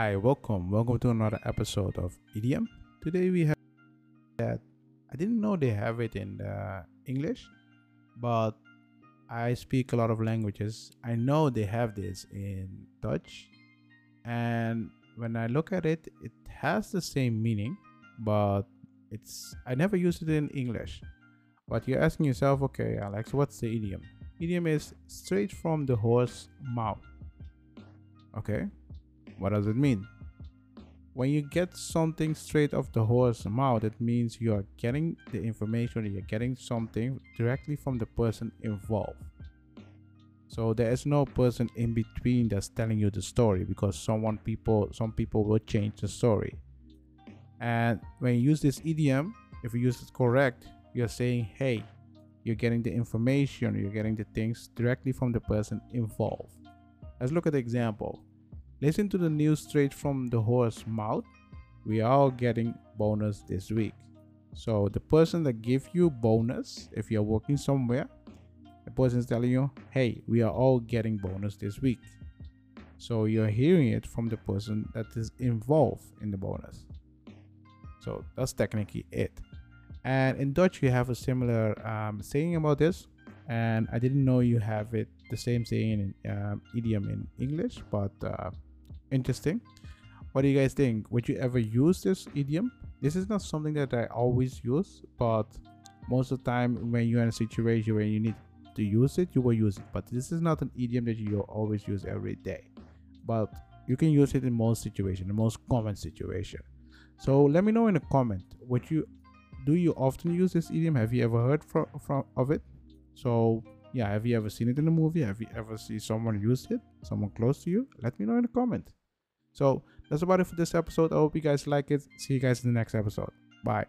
Hi, welcome. Welcome to another episode of Idiom. Today we have that I didn't know they have it in uh, English, but I speak a lot of languages. I know they have this in Dutch, and when I look at it, it has the same meaning, but it's I never used it in English. But you're asking yourself, okay, Alex, what's the idiom? Idiom is straight from the horse mouth. Okay, what does it mean? When you get something straight off the horse's mouth, it means you are getting the information, you're getting something directly from the person involved. So there is no person in between that's telling you the story because someone people some people will change the story. And when you use this idiom, if you use it correct, you're saying, hey, you're getting the information, you're getting the things directly from the person involved. Let's look at the example. Listen to the news straight from the horse's mouth. We are getting bonus this week. So the person that give you bonus, if you're working somewhere, the person is telling you, hey, we are all getting bonus this week. So you're hearing it from the person that is involved in the bonus. So that's technically it. And in Dutch, you have a similar um, saying about this. And I didn't know you have it the same saying in um, idiom in English, but uh, interesting. What do you guys think? Would you ever use this idiom? This is not something that I always use, but most of the time when you're in a situation where you need to use it, you will use it. But this is not an idiom that you always use every day. But you can use it in most situations, the most common situation. So let me know in a comment. Would you do you often use this idiom? Have you ever heard from, from of it? So yeah, have you ever seen it in a movie? Have you ever seen someone use it? Someone close to you? Let me know in a comment. So that's about it for this episode. I hope you guys like it. See you guys in the next episode. Bye.